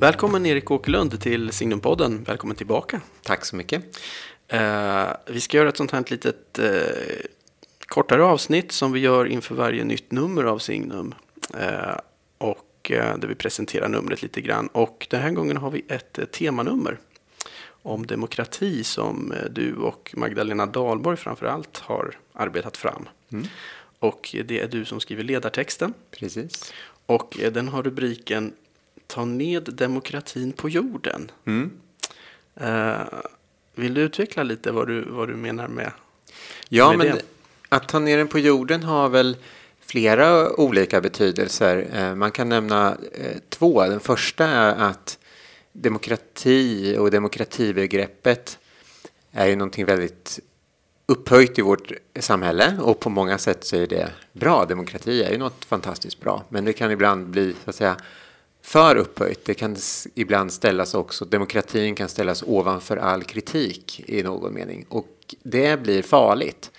Välkommen Erik Åkerlund till Signumpodden. Välkommen tillbaka. Tack så mycket. Eh, vi ska göra ett sånt här litet eh, kortare avsnitt som vi gör inför varje nytt nummer av Signum. Eh, och där vi presenterar numret lite grann. Och den här gången har vi ett temanummer om demokrati som du och Magdalena Dahlborg framför allt har arbetat fram. Mm. Och det är du som skriver ledartexten. Precis. Och den har rubriken Ta ned demokratin på jorden. Mm. Eh, vill du utveckla lite vad du, vad du menar med, Ja, med men det? att ta ner den på jorden har väl flera olika betydelser. Eh, Man kan nämna eh, två. Den första är att demokrati och demokratibegreppet är ju någonting väldigt upphöjt i vårt samhälle och på många sätt så är det bra. Demokrati är ju något fantastiskt bra, men det kan ibland bli så att säga för upphöjt. Det kan ibland ställas också, demokratin kan ställas ovanför all kritik i någon mening och det blir farligt.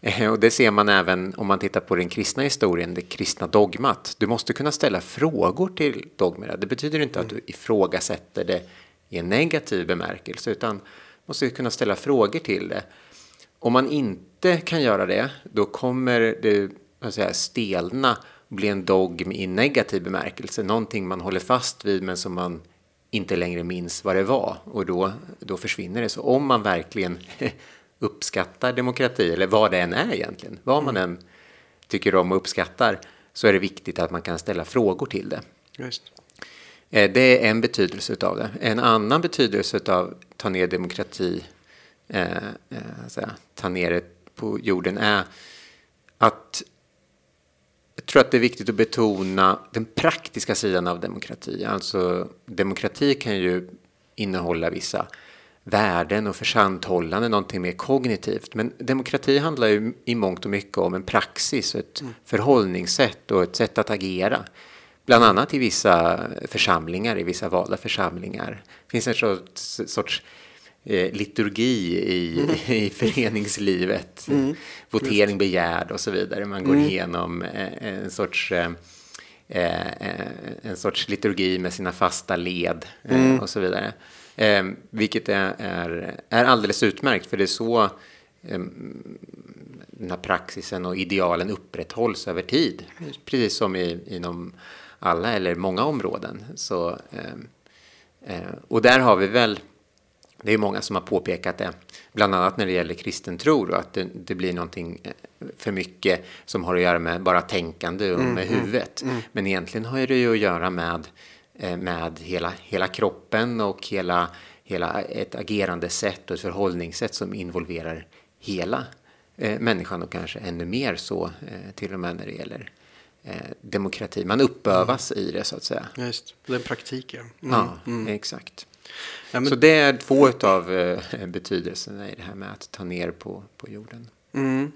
Eh, Och det ser man även om man tittar på den kristna historien, det kristna dogmat. Du måste kunna ställa frågor till dogmerna. Det betyder inte att du ifrågasätter det i en negativ bemärkelse, utan måste kunna ställa frågor till det. Om man inte kan göra det, då kommer det säga, stelna bli en dogm i negativ bemärkelse. Någonting man håller fast vid men som man inte längre minns vad det var. Och då, då försvinner det. Så om man verkligen uppskattar demokrati, eller vad det än är egentligen, vad man än tycker om och uppskattar, så är det viktigt att man kan ställa frågor till det. Just. Eh, Det är en betydelse av det. En annan betydelse av ta ner demokrati, eh, eh, ta ner det på jorden är att jag tror att det är viktigt att betona den praktiska sidan av demokrati. Alltså demokrati kan ju innehålla vissa värden och försanthållande, någonting mer kognitivt. Men demokrati handlar ju i mångt och mycket om en praxis, ett förhållningssätt och ett sätt att agera. Bland annat i vissa församlingar, i vissa valda församlingar. Det finns en sorts, sorts eh, liturgi i, i föreningslivet. Votering begärd och så vidare. Man går igenom eh, en sorts eh, eh, en sorts liturgi med sina fasta led eh, och så vidare. Eh, vilket är, är, är alldeles utmärkt för det är så eh, den här praxisen och idealen upprätthålls över tid. Precis som i, inom alla eller många områden. Så, eh, eh, och där har vi väl, det är många som har påpekat det, bland annat när det gäller kristen tro, då, att det, det blir någonting eh, för mycket som har att göra med bara tänkande och med huvudet. Men egentligen har det ju att göra med, eh, med hela, hela kroppen och hela, hela ett agerande sätt och ett förhållningssätt som involverar hela eh, människan och kanske ännu mer så eh, till och med när det gäller eh, demokrati. Man uppövas i det så att säga. Just. Det är en praktik, ja. Mm. Ja, exakt. Ja, men- Så det är två av eh, betydelserna i det här med att ta ner på, på jorden. Mm.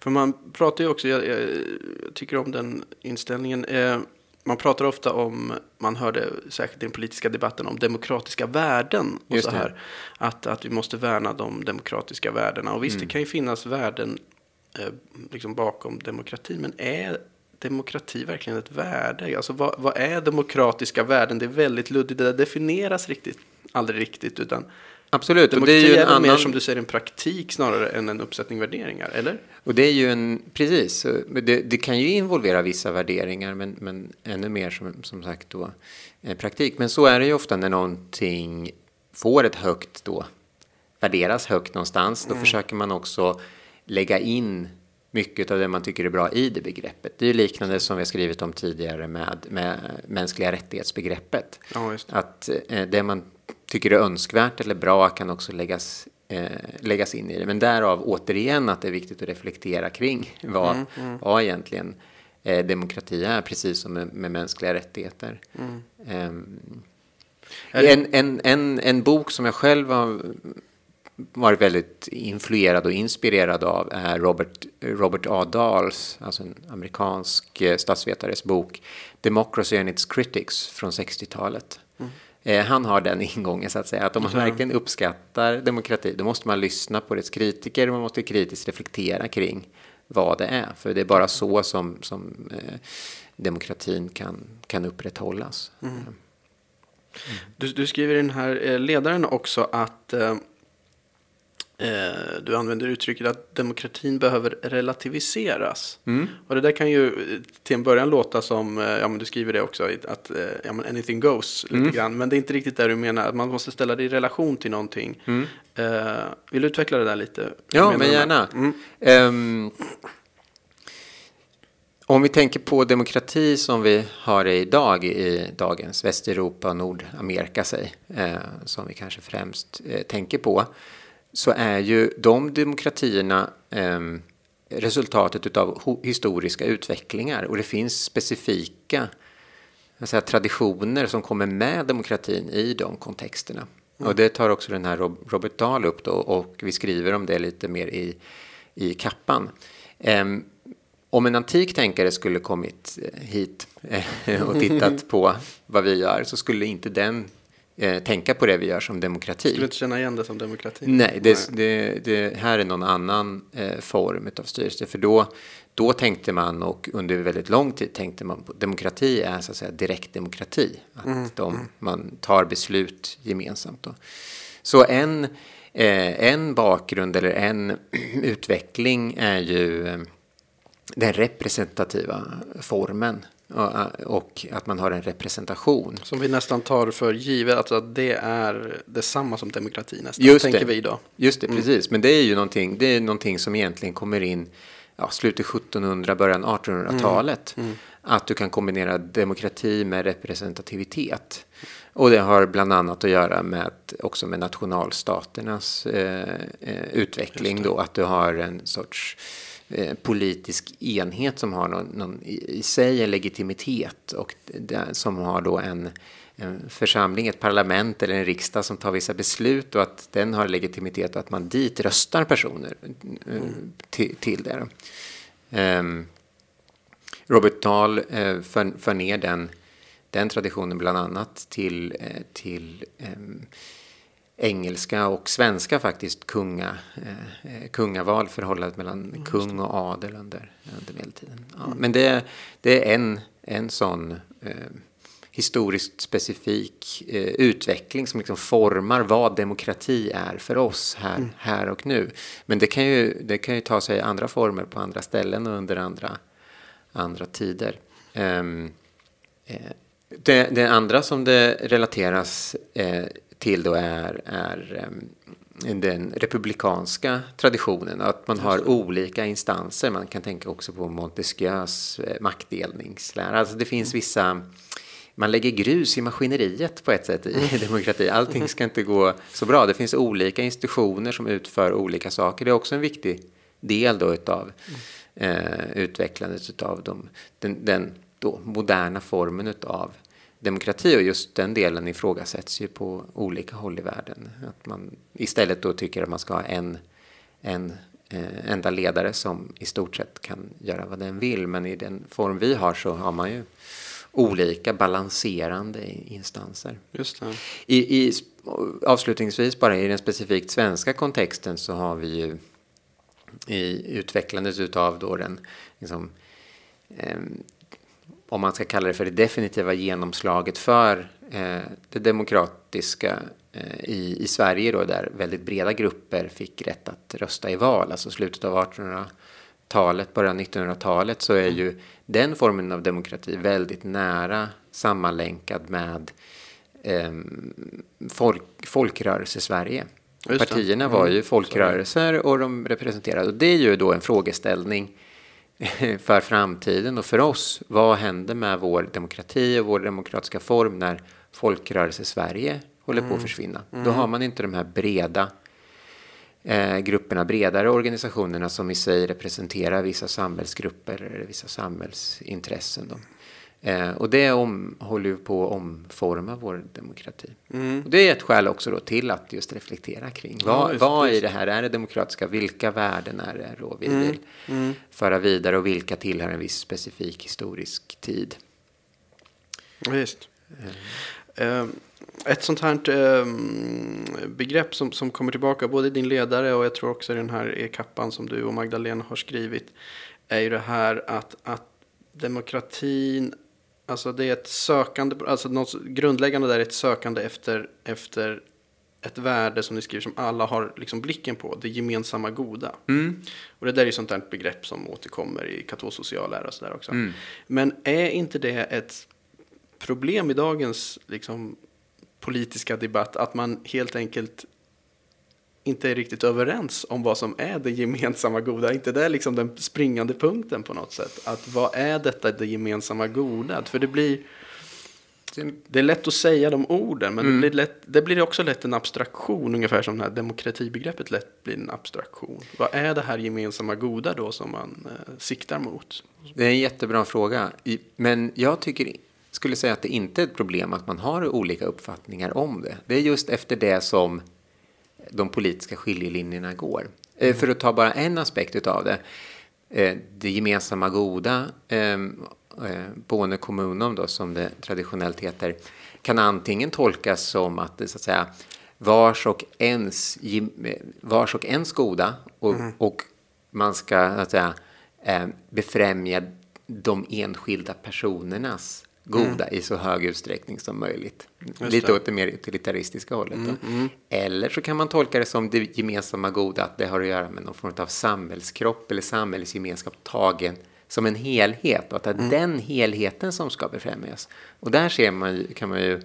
För man pratar ju också, jag, jag tycker om den inställningen. Eh, man pratar ofta om, man hörde särskilt i den politiska debatten, om demokratiska värden. Och Just så det. här. Att, att vi måste värna de demokratiska värdena. Och visst, Mm. det kan ju finnas värden eh, liksom bakom demokrati. Men är demokrati verkligen ett värde? Alltså vad, vad är demokratiska värden? Det är väldigt luddigt. Det definieras riktigt, aldrig riktigt. Utan Absolut, och det demokrati är ju är, en mer annan... som du säger en praktik snarare än en uppsättning värderingar, eller? Och det är ju en, precis, det, det kan ju involvera vissa värderingar men, men ännu mer som, som sagt då eh, praktik. Men så är det ju ofta när någonting får ett högt då, värderas högt någonstans, då försöker man också lägga in mycket av det man tycker är bra i det begreppet. Det är ju liknande som vi har skrivit om tidigare med, med mänskliga rättighetsbegreppet. Ja, det. Att eh, det man tycker är önskvärt eller bra kan också läggas, eh, läggas in i det. Men därav återigen att det är viktigt att reflektera kring vad, vad egentligen eh, demokrati är, precis som med, med mänskliga rättigheter. Är det- en, en, en, en bok som jag själv har varit väldigt influerad och inspirerad av är Robert, Robert A. Dahls, alltså en amerikansk eh, statsvetares bok Democracy and its Critics från 60-talet. Eh, Han har den ingången så att säga, att om man verkligen uppskattar demokrati, då måste man lyssna på dess kritiker och man måste kritiskt reflektera kring vad det är. För det är bara så som, som eh, demokratin kan, kan upprätthållas. Du, du skriver i den här eh, ledaren också att eh, eh, du använder uttrycket att demokratin behöver relativiseras. Mm. Och det där kan ju eh, till en början låta som, eh, ja men du skriver det också, att eh, ja, men anything goes lite Mm. grann. Men det är inte riktigt där du menar, att man måste ställa det i relation till någonting. Mm. Eh, vill du utveckla det där lite? Ja, men gärna. Ehm, om vi tänker på demokrati som vi har det idag i dagens Västeuropa och Nordamerika, säg, eh, som vi kanske främst eh, tänker på, så är ju de demokratierna ehm, resultatet av historiska utvecklingar och det finns specifika säga, traditioner som kommer med demokratin i de kontexterna. Och det tar också den här Rob- Robert Dahl upp då och vi skriver om det lite mer i, i kappan. Ehm, om en antik tänkare skulle kommit eh, hit eh, och tittat på vad vi gör så skulle inte den eh, tänka på det vi gör som demokrati. Skulle du inte känna igen det som demokrati? Nej, det, det, det här är någon annan eh, form av styrelse. För då, då tänkte man, och under väldigt lång tid tänkte man på demokrati är så att säga direktdemokrati. Att de, man tar beslut gemensamt. Då. Så en, eh, en bakgrund eller en utveckling är ju eh, den representativa formen. Och, att man har en representation. Som vi nästan tar för givet, alltså att det är detsamma som demokrati nästan, Just tänker det. vi idag. Just det, precis. Men det är ju någonting, det är någonting som egentligen kommer in ja, slutet 1700, början 1800-talet. Att du kan kombinera demokrati med representativitet. Och det har bland annat att göra med också med nationalstaternas eh, eh, utveckling då. Att du har en sorts eh, politisk enhet som har någon, någon i, i sig en legitimitet och det, som har då en en församling, ett parlament eller en riksdag som tar vissa beslut och att den har legitimitet och att man dit röstar personer eh, till, till det. då. Ehm, Robert Dahl eh, för, för ner den, den traditionen bland annat till, eh, till ehm, engelska och svenska faktiskt kunga, eh, eh, kungaval, förhållandet mellan kung och adel under, under medeltiden. Ja, Men det, det är en, en sån eh, historiskt specifik eh, utveckling som liksom formar vad demokrati är för oss här, här och nu. Men det kan, ju, det kan ju ta sig andra former på andra ställen och under andra, andra tider. Ehm, eh, det, det andra som det relateras eh, till då är, är ehm, den republikanska traditionen, att man har olika instanser. Man kan tänka också på Montesquieus eh, maktdelningslära. Alltså det finns vissa man lägger grus i maskineriet på ett sätt i demokrati. Allting ska inte gå så bra. Det finns olika institutioner som utför olika saker. Det är också en viktig del då utav eh, utvecklandet utav de, den, den då moderna formen utav demokrati och just den delen ifrågasätts ju på olika håll i världen. Att man istället då tycker att man ska ha en, en eh, enda ledare som i stort sett kan göra vad den vill. Men i den form vi har så har man ju olika balanserande instanser. Just det. I, i, avslutningsvis, bara i den specifikt svenska kontexten så har vi ju i utvecklandet utav då den, liksom, eh, om man ska kalla det för det definitiva genomslaget för eh, det demokratiska eh, i, i Sverige då, där väldigt breda grupper fick rätt att rösta i val, alltså slutet av 1800-talet, början av 1900-talet, så är ju den formen av demokrati väldigt nära sammanlänkad med eh, folk, folkrörelse-Sverige. Partierna var ju folkrörelser och de representerade. Och det är ju då en frågeställning för framtiden och för oss. Vad händer med vår demokrati och vår demokratiska form när folkrörelse-Sverige håller på att försvinna? Då har man inte de här breda eh, grupperna, bredare organisationerna som i sig representerar vissa samhällsgrupper eller vissa samhällsintressen. Då. Eh, och det om, håller ju på att omforma vår demokrati. Och det är ett skäl också då till att just reflektera kring Ja, vad, just- vad i just det här är det demokratiska, vilka värden är det då vi vill föra vidare och vilka tillhör en viss specifik historisk tid. Visst. Eh, Ett sånt här eh, begrepp som, som kommer tillbaka både i din ledare och jag tror också i den här e-kappan som du och Magdalena har skrivit är ju det här att, att demokratin Alltså det är ett sökande, alltså något grundläggande där är ett sökande efter, efter ett värde som ni skriver som alla har liksom blicken på, det gemensamma goda. Mm. Och det där är ju sånt där begrepp som återkommer i katolsk sociallära och sådär också. Mm. Men är inte det ett problem i dagens liksom, politiska debatt att man helt enkelt inte är riktigt överens om vad som är det gemensamma goda. inte det liksom den springande punkten på något sätt? Att vad är detta det gemensamma goda? För det blir... Det är lätt att säga de orden, men Mm. det, blir lätt, det blir också lätt en abstraktion, ungefär som det här demokratibegreppet lätt blir en abstraktion. Vad är det här gemensamma goda då som man eh, siktar mot? Det är en jättebra fråga. Men jag tycker, skulle säga att det inte är ett problem att man har olika uppfattningar om det. Det är just efter det som de politiska skiljelinjerna går. Eh, För att ta bara en aspekt av det. eh, Det gemensamma goda, eh, eh, boende kommunum då, som det traditionellt heter, kan antingen tolkas som att det så att säga vars och ens, vars och ens goda och, och man ska så att säga, befrämja de enskilda personernas goda i så hög utsträckning som möjligt. Lite det. åt det mer utilitaristiska hållet. Då. Eller så kan man tolka det som det gemensamma goda, att det har att göra med någon form av samhällskropp eller samhällsgemenskap tagen som en helhet och att det är den helheten som ska befrämjas. Och där ser man, kan man ju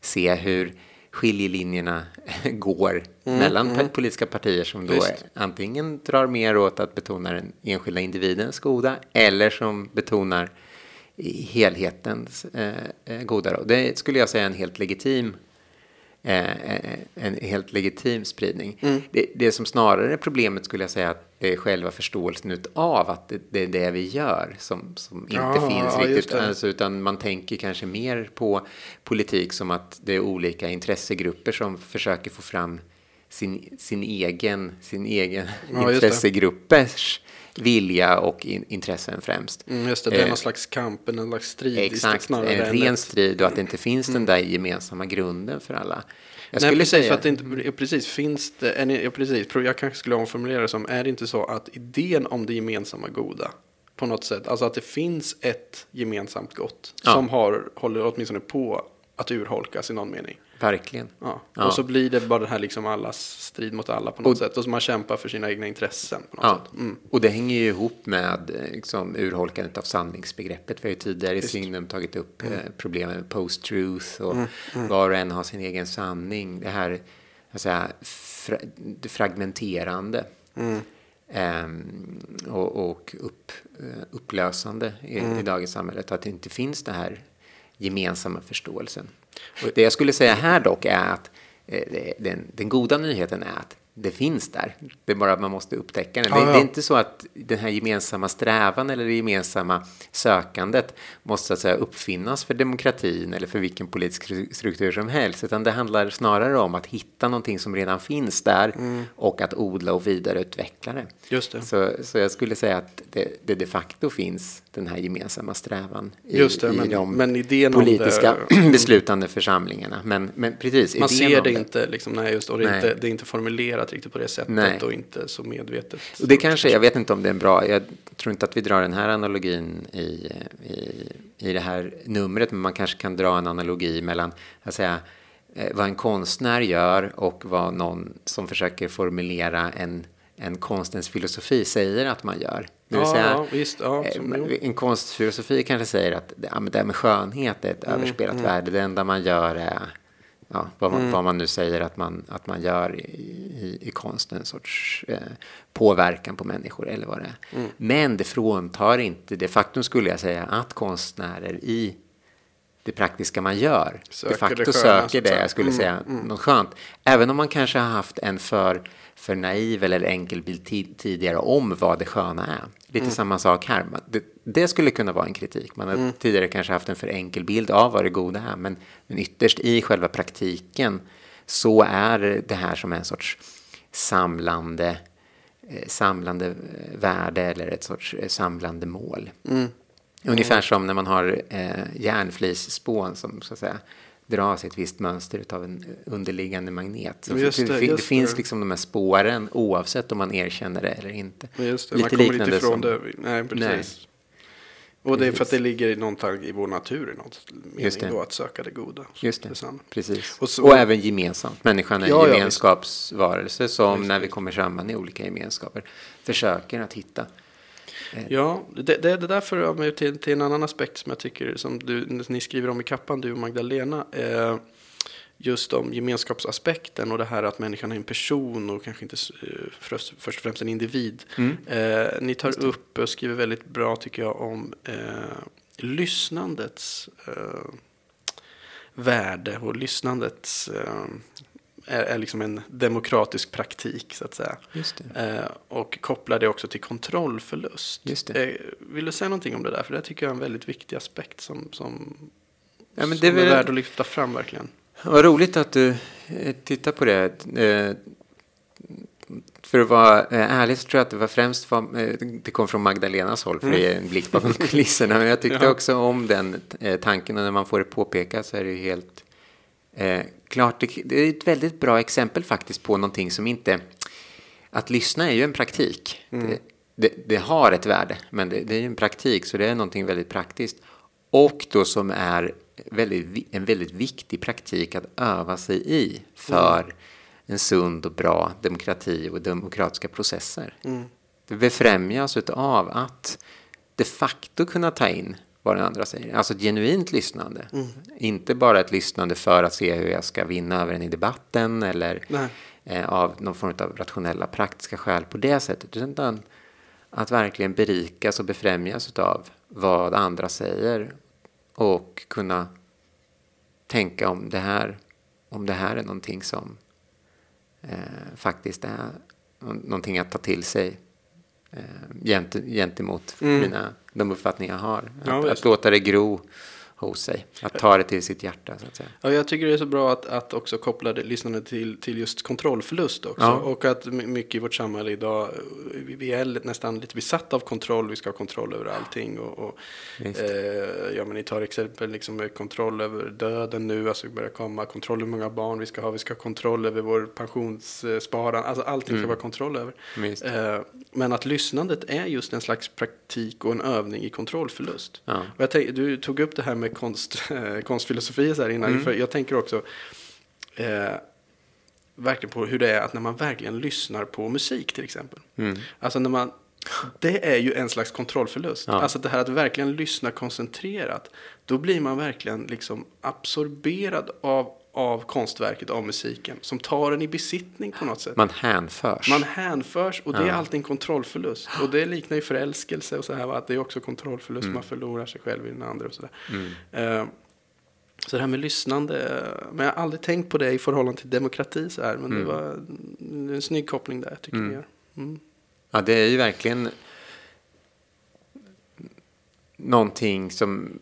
se hur skiljelinjerna går mellan pa- politiska partier som då är, antingen drar mer åt att betona den enskilda individens goda eller som betonar helhetens eh, eh, goda. Då. Det skulle jag säga är en helt legitim eh, eh, en helt legitim spridning. Mm. Det, det som snarare är problemet skulle jag säga att det är själva förståelsen av att det, det är det vi gör som, som inte Ja, finns ja, riktigt. Alltså, utan man tänker kanske mer på politik som att det är olika intressegrupper som försöker få fram sin, sin egen, sin egen Ja, intressegruppers vilja och in, intressen främst. Mm, just det, det är Eh, någon slags kamp, en slags strid Exakt, en ren ett- strid och att det inte finns den där gemensamma grunden för alla. Jag Nej, precis, säga, för att det inte, precis, finns det, är ni, precis, jag kanske skulle omformulera det som, är det inte så att idén om det gemensamma goda på något sätt, alltså att det finns ett gemensamt gott Ja. som har, håller åtminstone på att urholkas i någon mening. Verkligen. Ja. Ja. Och så blir det bara det här liksom allas strid mot alla på något sätt. Och så man kämpar för sina egna intressen på något Ja. sätt. Mm. Och det hänger ju ihop med eh, liksom, urholkandet av sanningsbegreppet. Vi har ju tidigare i Signum tagit upp Mm. eh, problemen med post-truth och var och en har sin egen sanning. Det här säga, fra, det fragmenterande. Mm. Ehm, och och upp, eh, upplösande i, Mm. i dagens samhälle. Att det inte finns det här gemensamma förståelsen. Det jag skulle säga här dock är att eh, den, den goda nyheten är att det finns där. Det är bara att man måste upptäcka den. Ja, det, ja. det är inte så att den här gemensamma strävan eller det gemensamma sökandet måste att säga, uppfinnas för demokratin eller för vilken politisk stru- struktur som helst. Utan det handlar snarare om att hitta någonting som redan finns där och att odla och vidareutveckla det. Just det. Så, så jag skulle säga att det, det de facto finns den här gemensamma strävan i, Just det, i men- de men politiska det- beslutande församlingarna. Men, men precis, Man ser det inte, liksom, nej, just, och det är, Nej. inte, det är inte formulerat riktigt på det sättet Nej. och inte så medvetet. Och det kanske, jag vet inte om det är en bra, jag tror inte att vi drar den här analogin i, i, i det här numret, men man kanske kan dra en analogi mellan, att säga, eh, vad en konstnär gör och vad någon som försöker formulera en, en konstens filosofi säger att man gör. Det vill Ja, säga, ja, visst, ja, eh, en konstfilosofi kanske säger att ja, det här med skönhet är ett Mm, överspelat värde, det enda man gör är ja, vad, man, vad man nu säger att man, att man gör i, i, i konsten, en sorts eh, påverkan på människor eller vad det är. Mm. Men det fråntar inte det faktum, skulle jag säga, att konstnärer i det praktiska man gör Söker de facto det sköna, söker det, jag skulle Mm, säga, något skönt. Även om man kanske har haft en för, för naiv eller enkel bild ti- tidigare om vad det sköna är. Lite samma sak här. Det, det skulle kunna vara en kritik. Man har tidigare kanske haft en för enkel bild av vad det goda är. Men, men ytterst i själva praktiken så är det här som en sorts samlande, eh, samlande värde eller ett sorts eh, samlande mål. Ungefär som när man har eh, järnflisspån som så att säga dras i ett visst mönster av en underliggande magnet. Det, det, det, finns liksom de här spåren oavsett om man erkänner det eller inte. Men just det, man kommer inte ifrån det. Nej, precis. Och det är för att det ligger i någonting i vår natur i något mening då att söka det goda. Just det. Detsamma. Precis. Och Och, så- även gemensamt. Människan är Ja, en gemenskapsvarelse som när vi kommer samman i olika gemenskaper försöker att hitta. Ja, det, det, det där för mig till, till en annan aspekt som jag tycker som du, ni skriver om i kappan, du och Magdalena. Eh, just om gemenskapsaspekten och det här att människan är en person och kanske inte eh, först, först och främst en individ. Mm. Eh, ni tar upp och skriver väldigt bra tycker jag om eh, lyssnandets eh, värde och lyssnandets eh, är, är liksom en demokratisk praktik så att säga. Eh, och kopplar det också till kontrollförlust. Eh, vill du säga någonting om det där? För det tycker jag är en väldigt viktig aspekt som, som, Ja, men som det är är väl- värd att lyfta fram verkligen. Vad roligt att du eh, tittar på det. Eh, För att vara eh, ärlig så tror jag att det var främst var, eh, det kom från Magdalenas håll för det är en blick bakom kulisserna. Men jag tyckte. Ja. också om den tanken och när man får det påpekat så är det ju helt eh, klart. Det, det är ett väldigt bra exempel faktiskt på någonting som inte... Att lyssna är ju en praktik. Mm. Det, det, det har ett värde, men det, är ju en praktik så det är någonting väldigt praktiskt. Och då som är väldigt, en väldigt viktig praktik att öva sig i för en sund och bra demokrati och demokratiska processer. Det befrämjas av att de facto kunna ta in vad den andra säger. Alltså ett genuint lyssnande. Inte bara ett lyssnande för att se hur jag ska vinna över en i debatten eller eh, av någon form av rationella praktiska skäl på det sättet. Utan att verkligen berikas och befrämjas av vad andra säger och kunna tänka om det här, om det här är någonting som eh, faktiskt är nå- någonting att ta till sig eh, gent, gentemot Mm. mina, de uppfattningar jag har. Ja, att, visst. att låta det gro hos sig, att ta det till sitt hjärta så att säga. Ja, jag tycker det är så bra att, att också koppla det, lyssnandet till, till just kontrollförlust också. Ja. Och att my- mycket i vårt samhälle idag, vi är nästan lite besatta av kontroll, vi ska ha kontroll över allting. Och, och, eh, ja, men ni tar exempel liksom kontroll över döden nu, alltså börjar komma, kontroll hur många barn vi ska ha, vi ska ha kontroll över vår pensionssparande, alltså allting ska vara kontroll över. Eh, men att lyssnandet är just en slags praktik och en övning i kontrollförlust. Ja. Och jag tänk, du tog upp det här med konst, eh, konstfilosofi så här innan. Mm. För jag tänker också eh, verkligen på hur det är att när man verkligen lyssnar på musik till exempel. Mm. Alltså när man, det är ju en slags kontrollförlust. Ja. Alltså det här att verkligen lyssna koncentrerat. Då blir man verkligen liksom absorberad av, av konstverket, av musiken. Som tar en i besittning på något sätt. Man hänförs. Man hänförs och det är Ja. alltid en kontrollförlust. Och det liknar ju förälskelse och så här att det är också kontrollförlust. Mm. Man förlorar sig själv i den andra och sådär. Eh, så det här med lyssnande, men jag har aldrig tänkt på det i förhållande till demokrati så här. Men det Mm. var en snygg koppling där tycker Mm. jag. Mm. Ja, det är ju verkligen någonting som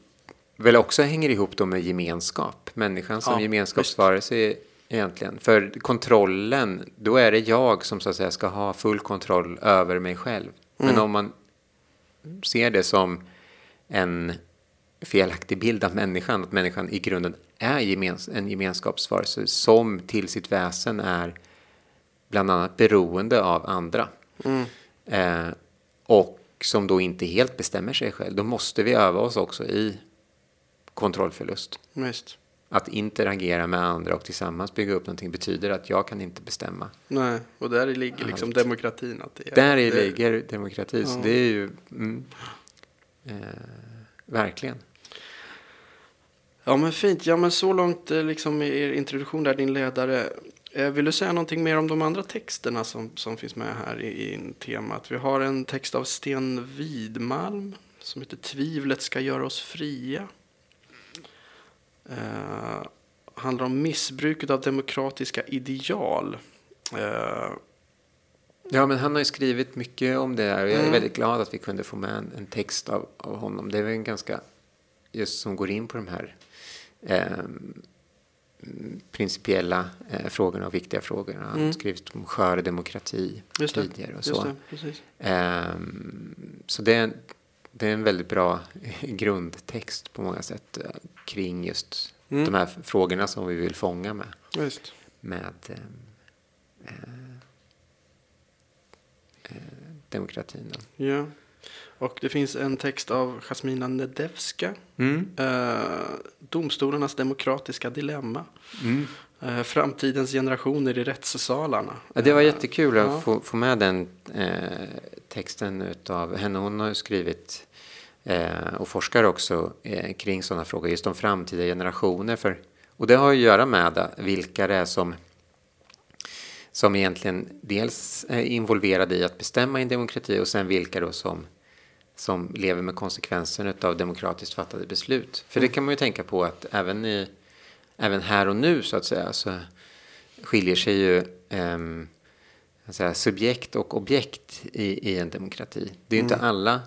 väl också hänger ihop då med gemenskap. Människan som Ja, gemenskapsvarelse egentligen. För kontrollen, då är det jag som så att säga ska ha full kontroll över mig själv. Men Mm. om man ser det som en felaktig bild av människan, att människan i grunden är gemens en gemenskapsvarelse som till sitt väsen är bland annat beroende av andra. Mm. Eh, och som då inte helt bestämmer sig själv. Då måste vi öva oss också i kontrollförlust. Visst. Att interagera med andra och tillsammans bygga upp någonting betyder att jag kan inte bestämma. Nej, och där ligger liksom Allt. demokratin. Att det är, Där det, ligger demokrati. Så Ja. det är ju mm, eh, verkligen. Ja men fint, ja men så långt eh, liksom i er introduktion där din ledare. Eh, Vill du säga någonting mer om de andra texterna som, som finns med här i, i temat? Vi har en text av Sten Widmalm som heter Tvivlet ska göra oss fria. Eh, handlar om missbruket av demokratiska ideal. Eh, Ja, men han har ju skrivit mycket om det här och jag är Mm. väldigt glad att vi kunde få med en, en text av, av honom. Det är väl en ganska, just som går in på de här mm, principiella eh, frågorna och viktiga frågorna. Han har Mm. skrivit om skör demokrati just det, tidigare och så. det. Ehm, så det det är en väldigt bra grundtext på många sätt eh, kring just Mm. de här frågorna som vi vill fånga med, Visst. med ehm, eh, eh, demokratin. Ja. Och det finns en text av Jasmina Nedevska. Mm. Eh, domstolarnas demokratiska dilemma. Mm. Eh, framtidens generationer i rättssalarna. Ja, det var Eh, jättekul ja. att få, få med den eh, texten av henne. Hon har skrivit eh, och forskar också eh, kring sådana frågor, just om framtida generationer. För, och det har ju att göra med vilka det är som, som egentligen dels är involverade i att bestämma i en demokrati och sen vilka då som, som lever med konsekvenserna av demokratiskt fattade beslut. För det kan man ju tänka på att även, i, även här och nu så att säga så skiljer sig ju att säga, subjekt och objekt i, i en demokrati. Det är ju inte alla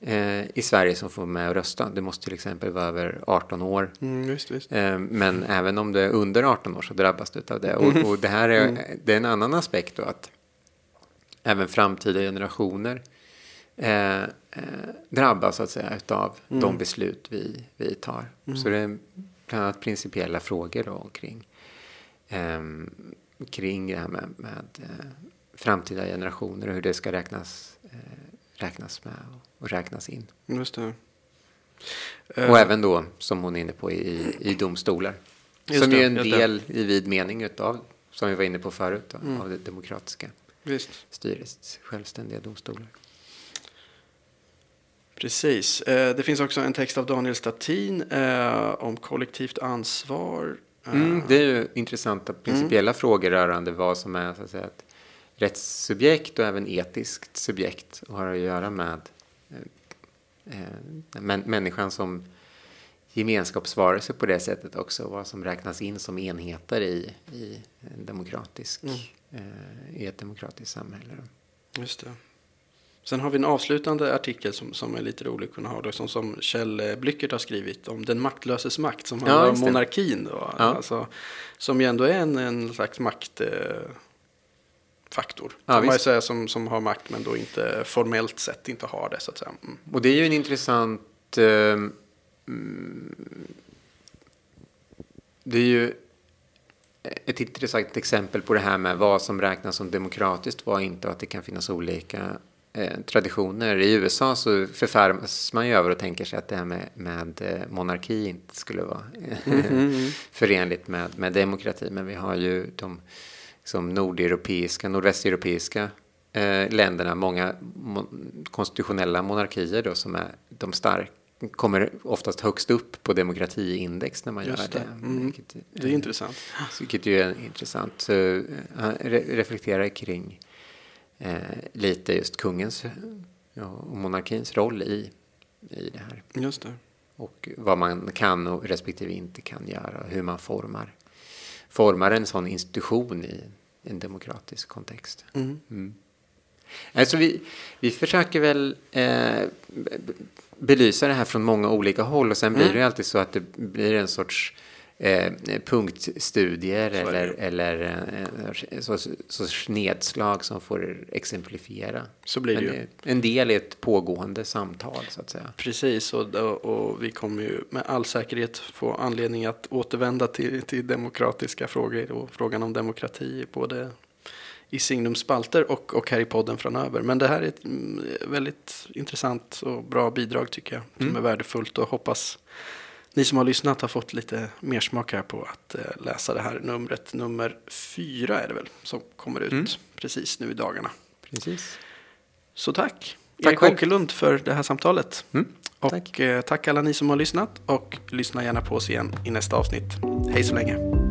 eh, i Sverige som får med och rösta. Det måste till exempel vara över 18 år. Mm, visst, visst. Eh, men även om det är under 18 år så drabbas det av det. Och, och det här är, det är en annan aspekt då att även framtida generationer eh, eh, drabbas så att säga utav de beslut vi, vi tar. Så det är bland annat principiella frågor då kring, ehm, kring det här med, med eh, framtida generationer och hur det ska räknas, eh, räknas med och, räknas in. Just det. Och Eh, även då, som hon är inne på, i, i domstolar. Just som det, ju är en just det. del i vid mening utav, som vi var inne på förut, då, Mm. av det demokratiska Visst. styrets självständiga domstolar. Precis. Det finns också en text av Daniel Statin om kollektivt ansvar. Mm, det är ju intressanta principiella frågor rörande vad som är så att säga, ett rättssubjekt och även etiskt subjekt och har att göra med eh, eh, män, människan som gemenskapsvarelse på det sättet också. Vad som räknas in som enheter i, i, demokratisk, Mm. eh, i ett demokratiskt samhälle. Just det. Sen har vi en avslutande artikel som, som är lite rolig att kunna ha. Då, som, som Kjell Blyckert har skrivit om den maktlöses makt. Som Ja, handlar om just det. monarkin. Då, Ja. alltså, som ju ändå är en, en slags maktfaktor. Eh, faktor. Ja, man säga som, som har makt men då inte formellt sett inte har det så att säga. Mm. Och det är ju en intressant... Eh, det är ju ett intressant exempel på det här med vad som räknas som demokratiskt, vad inte och att det kan finnas olika traditioner. I USA så förfärmas man ju över och tänker sig att det här med, med eh, monarki inte skulle vara Mm, förenligt med, med demokrati. Men vi har ju de som nordeuropeiska, nordvästeuropeiska eh, länderna, många mon- konstitutionella monarkier då som är de starka kommer oftast högst upp på demokratiindex när man Just gör det. det. Mm. Vilket, Det är intressant. vilket ju är intressant. Så, eh, han re- reflekterar kring eh, lite just kungens ja, och monarkins roll i, i det här. Just det. Och vad man kan och respektive inte kan göra. och Hur man formar, formar en sån institution i en demokratisk kontext. Mm. Mm. Alltså vi, vi försöker väl eh, belysa det här från många olika håll och sen blir Mm. det ju alltid så att det blir en sorts eh, punktstudier Så eller, eller eh, sorts, sorts nedslag som får exemplifiera. Så blir det Men ju. En del i ett pågående samtal så att säga. Precis, och, och vi kommer ju med all säkerhet få anledning att återvända till, till demokratiska frågor och frågan om demokrati både i Signums spalter och, och här i podden framöver. Men det här är ett mm, väldigt intressant och bra bidrag tycker jag, som Mm. är värdefullt och hoppas ni som har lyssnat har fått lite mer smak här på att eh, läsa det här numret. Nummer fyra är det väl, som kommer ut Mm. precis nu i dagarna. Precis. Så tack, Tack Erik själv. Åkerlund för det här samtalet. Mm, Och tack. eh, tack alla ni som har lyssnat och lyssna gärna på oss igen i nästa avsnitt. Hej så länge.